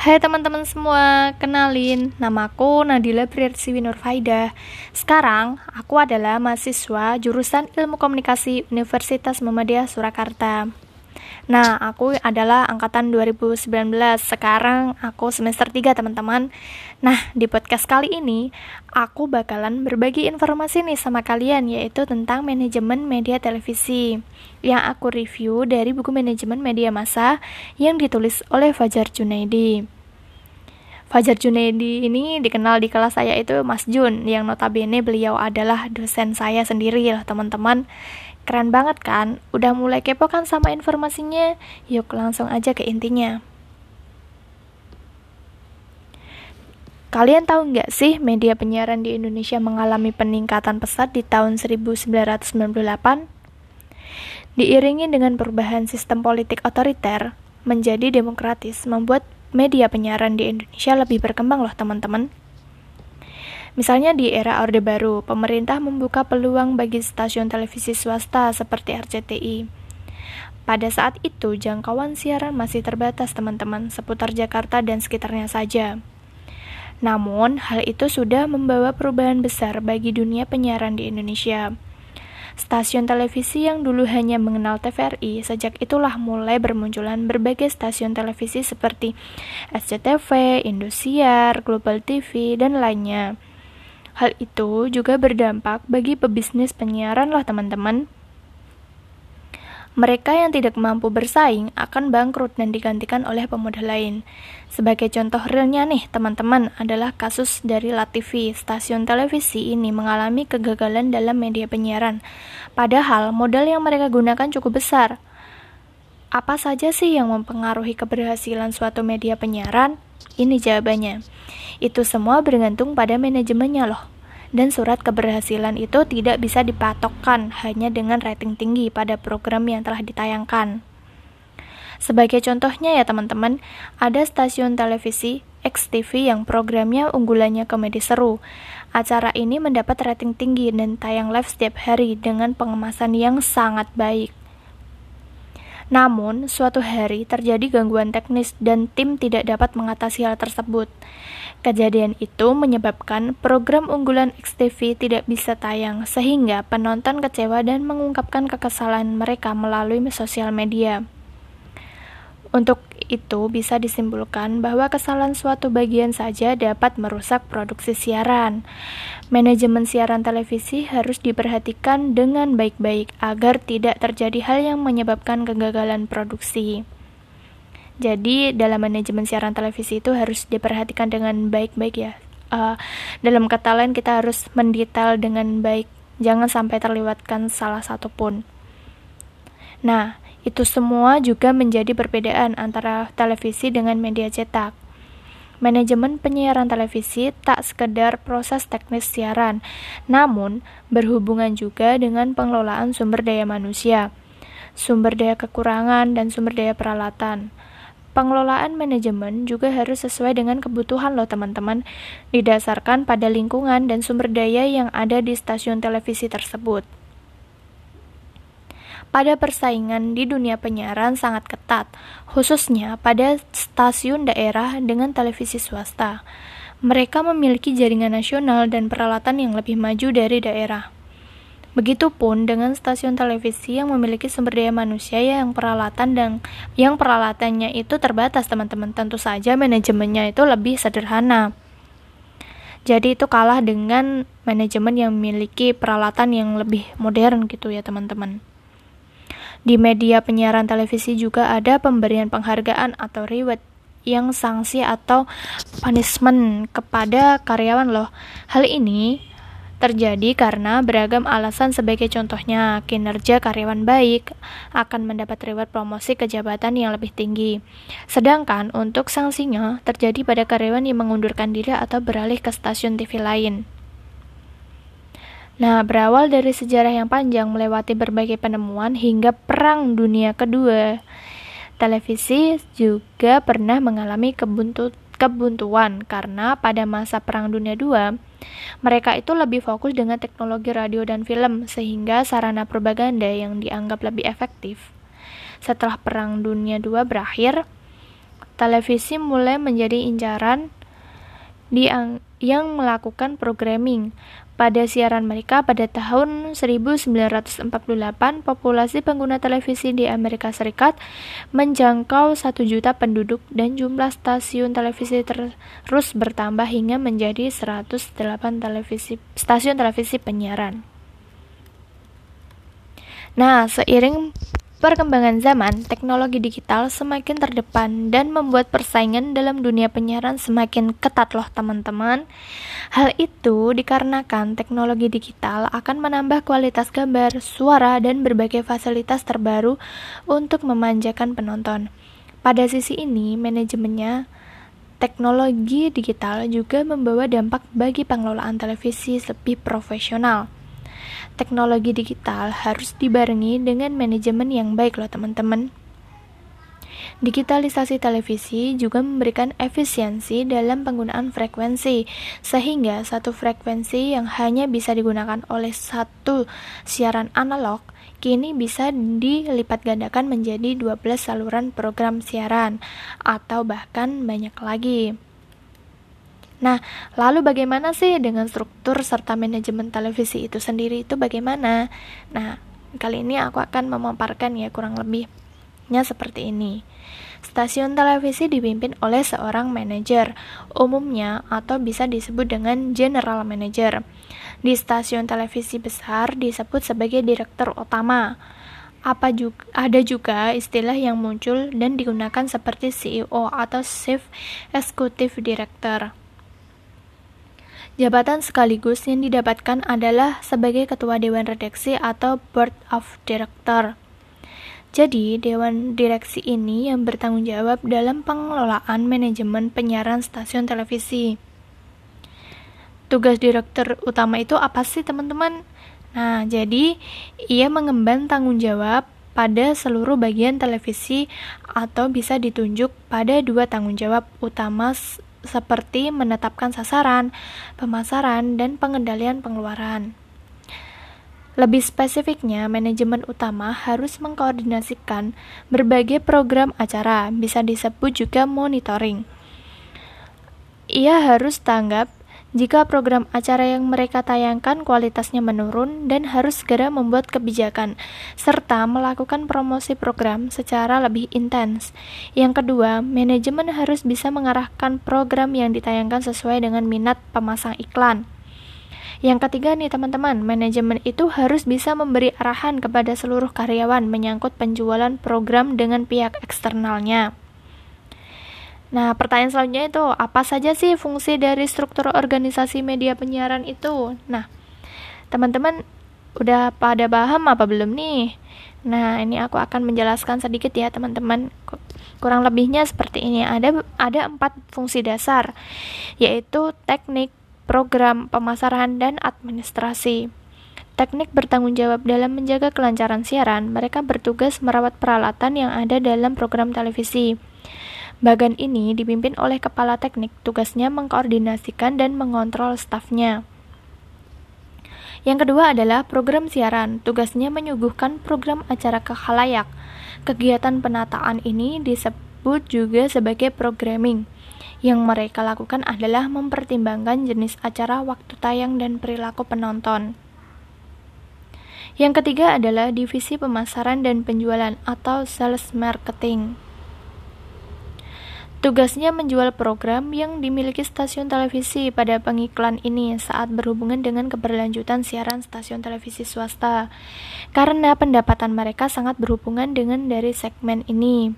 Hai teman-teman semua, kenalin, namaku Nadila Priyarsiwi Nurfaida. Sekarang, aku adalah mahasiswa jurusan Ilmu Komunikasi Universitas Muhammadiyah Surakarta. Nah, aku adalah angkatan 2019. Sekarang aku semester 3, teman-teman. Nah, di podcast kali ini aku bakalan berbagi informasi nih sama kalian yaitu tentang manajemen media televisi yang aku review dari buku manajemen media massa yang ditulis oleh Fajar Junaidi. Fajar Junaidi ini dikenal di kelas saya itu Mas Jun yang notabene beliau adalah dosen saya sendiri loh teman-teman Keren banget kan? Udah mulai kepo kan sama informasinya? Yuk langsung aja ke intinya. Kalian tahu nggak sih media penyiaran di Indonesia mengalami peningkatan pesat di tahun 1998? Diiringi dengan perubahan sistem politik otoriter menjadi demokratis, membuat media penyiaran di Indonesia lebih berkembang loh teman-teman. Misalnya di era Orde Baru, pemerintah membuka peluang bagi stasiun televisi swasta seperti RCTI. Pada saat itu, jangkauan siaran masih terbatas teman-teman seputar Jakarta dan sekitarnya saja. Namun, hal itu sudah membawa perubahan besar bagi dunia penyiaran di Indonesia. Stasiun televisi yang dulu hanya mengenal TVRI, sejak itulah mulai bermunculan berbagai stasiun televisi seperti SCTV, Indosiar, Global TV, dan lainnya. Hal itu juga berdampak bagi pebisnis penyiaran loh teman-teman. Mereka yang tidak mampu bersaing akan bangkrut dan digantikan oleh pemuda lain. Sebagai contoh realnya nih teman-teman adalah kasus dari LaTV. Stasiun televisi ini mengalami kegagalan dalam media penyiaran. Padahal modal yang mereka gunakan cukup besar. Apa saja sih yang mempengaruhi keberhasilan suatu media penyiaran? Ini jawabannya. Itu semua bergantung pada manajemennya loh. Dan surat keberhasilan itu tidak bisa dipatokkan hanya dengan rating tinggi pada program yang telah ditayangkan. Sebagai contohnya ya teman-teman, ada stasiun televisi XTV yang programnya unggulannya komedi seru. Acara ini mendapat rating tinggi dan tayang live setiap hari dengan pengemasan yang sangat baik. Namun, suatu hari terjadi gangguan teknis dan tim tidak dapat mengatasi hal tersebut. Kejadian itu menyebabkan program unggulan XTV tidak bisa tayang, sehingga penonton kecewa dan mengungkapkan kekesalan mereka melalui sosial media. Untuk itu bisa disimpulkan bahwa kesalahan suatu bagian saja dapat merusak produksi siaran. Manajemen siaran televisi harus diperhatikan dengan baik-baik agar tidak terjadi hal yang menyebabkan kegagalan produksi. Jadi dalam manajemen siaran televisi itu harus diperhatikan dengan baik-baik ya. Uh, dalam kata lain kita harus mendetail dengan baik, jangan sampai terlewatkan salah satu pun. Nah, itu semua juga menjadi perbedaan antara televisi dengan media cetak. Manajemen penyiaran televisi tak sekedar proses teknis siaran, namun berhubungan juga dengan pengelolaan sumber daya manusia, sumber daya kekurangan, dan sumber daya peralatan. Pengelolaan manajemen juga harus sesuai dengan kebutuhan loh teman-teman, didasarkan pada lingkungan dan sumber daya yang ada di stasiun televisi tersebut pada persaingan di dunia penyiaran sangat ketat, khususnya pada stasiun daerah dengan televisi swasta. Mereka memiliki jaringan nasional dan peralatan yang lebih maju dari daerah. Begitupun dengan stasiun televisi yang memiliki sumber daya manusia yang peralatan dan yang peralatannya itu terbatas, teman-teman. Tentu saja manajemennya itu lebih sederhana. Jadi itu kalah dengan manajemen yang memiliki peralatan yang lebih modern gitu ya, teman-teman. Di media penyiaran televisi juga ada pemberian penghargaan atau reward yang sanksi atau punishment kepada karyawan loh. Hal ini terjadi karena beragam alasan sebagai contohnya kinerja karyawan baik akan mendapat reward promosi ke jabatan yang lebih tinggi. Sedangkan untuk sanksinya terjadi pada karyawan yang mengundurkan diri atau beralih ke stasiun TV lain. Nah, berawal dari sejarah yang panjang melewati berbagai penemuan hingga Perang Dunia Kedua, televisi juga pernah mengalami kebuntu kebuntuan karena pada masa Perang Dunia II, mereka itu lebih fokus dengan teknologi radio dan film sehingga sarana propaganda yang dianggap lebih efektif. Setelah Perang Dunia II berakhir, televisi mulai menjadi incaran yang melakukan programming. Pada siaran mereka pada tahun 1948, populasi pengguna televisi di Amerika Serikat menjangkau 1 juta penduduk dan jumlah stasiun televisi terus bertambah hingga menjadi 108 televisi, stasiun televisi penyiaran. Nah, seiring Perkembangan zaman, teknologi digital semakin terdepan dan membuat persaingan dalam dunia penyiaran semakin ketat loh teman-teman. Hal itu dikarenakan teknologi digital akan menambah kualitas gambar, suara, dan berbagai fasilitas terbaru untuk memanjakan penonton. Pada sisi ini, manajemennya teknologi digital juga membawa dampak bagi pengelolaan televisi lebih profesional teknologi digital harus dibarengi dengan manajemen yang baik loh teman-teman. Digitalisasi televisi juga memberikan efisiensi dalam penggunaan frekuensi, sehingga satu frekuensi yang hanya bisa digunakan oleh satu siaran analog kini bisa dilipat gandakan menjadi 12 saluran program siaran atau bahkan banyak lagi. Nah, lalu bagaimana sih dengan struktur serta manajemen televisi itu sendiri itu bagaimana? Nah, kali ini aku akan memaparkan ya kurang lebihnya seperti ini. Stasiun televisi dipimpin oleh seorang manajer, umumnya atau bisa disebut dengan general manager. Di stasiun televisi besar disebut sebagai direktur utama. Apa juga, ada juga istilah yang muncul dan digunakan seperti CEO atau Chief Executive Director. Jabatan sekaligus yang didapatkan adalah sebagai ketua dewan redaksi atau board of director. Jadi, dewan direksi ini yang bertanggung jawab dalam pengelolaan manajemen penyiaran stasiun televisi. Tugas direktur utama itu apa sih, teman-teman? Nah, jadi ia mengemban tanggung jawab pada seluruh bagian televisi atau bisa ditunjuk pada dua tanggung jawab utama seperti menetapkan sasaran, pemasaran, dan pengendalian pengeluaran. Lebih spesifiknya, manajemen utama harus mengkoordinasikan berbagai program acara, bisa disebut juga monitoring. Ia harus tanggap jika program acara yang mereka tayangkan kualitasnya menurun dan harus segera membuat kebijakan, serta melakukan promosi program secara lebih intens. Yang kedua, manajemen harus bisa mengarahkan program yang ditayangkan sesuai dengan minat pemasang iklan. Yang ketiga nih teman-teman, manajemen itu harus bisa memberi arahan kepada seluruh karyawan menyangkut penjualan program dengan pihak eksternalnya. Nah, pertanyaan selanjutnya itu apa saja sih fungsi dari struktur organisasi media penyiaran itu? Nah, teman-teman udah pada paham apa belum nih? Nah, ini aku akan menjelaskan sedikit ya, teman-teman. Kurang lebihnya seperti ini. Ada ada empat fungsi dasar, yaitu teknik, program, pemasaran, dan administrasi. Teknik bertanggung jawab dalam menjaga kelancaran siaran. Mereka bertugas merawat peralatan yang ada dalam program televisi. Bagan ini dipimpin oleh kepala teknik, tugasnya mengkoordinasikan dan mengontrol stafnya. Yang kedua adalah program siaran, tugasnya menyuguhkan program acara ke. Kegiatan penataan ini disebut juga sebagai programming. Yang mereka lakukan adalah mempertimbangkan jenis acara, waktu tayang, dan perilaku penonton. Yang ketiga adalah divisi pemasaran dan penjualan atau sales marketing. Tugasnya menjual program yang dimiliki stasiun televisi pada pengiklan ini saat berhubungan dengan keberlanjutan siaran stasiun televisi swasta, karena pendapatan mereka sangat berhubungan dengan dari segmen ini.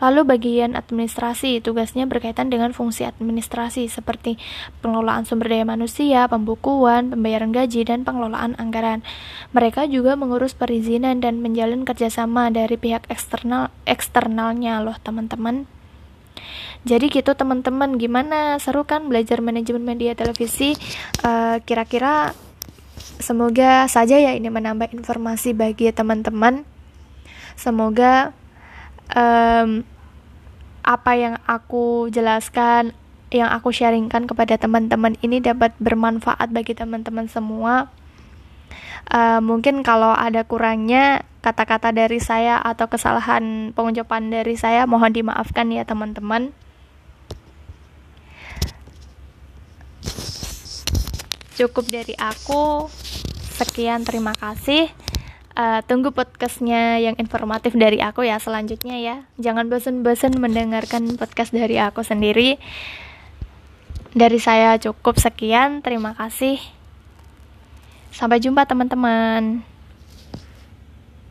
Lalu bagian administrasi, tugasnya berkaitan dengan fungsi administrasi seperti pengelolaan sumber daya manusia, pembukuan, pembayaran gaji, dan pengelolaan anggaran. Mereka juga mengurus perizinan dan menjalin kerjasama dari pihak eksternal eksternalnya loh teman-teman. Jadi gitu teman-teman, gimana seru kan belajar manajemen media televisi? Eh, kira-kira uh, semoga saja ya ini menambah informasi bagi teman-teman. Semoga um, apa yang aku jelaskan, yang aku sharingkan kepada teman-teman ini dapat bermanfaat bagi teman-teman semua. Uh, mungkin kalau ada kurangnya kata-kata dari saya atau kesalahan pengucapan dari saya mohon dimaafkan ya teman-teman. Cukup dari aku. Sekian terima kasih. Uh, tunggu podcastnya yang informatif dari aku ya selanjutnya ya. Jangan bosan-bosan mendengarkan podcast dari aku sendiri. Dari saya cukup sekian terima kasih sampai jumpa teman-teman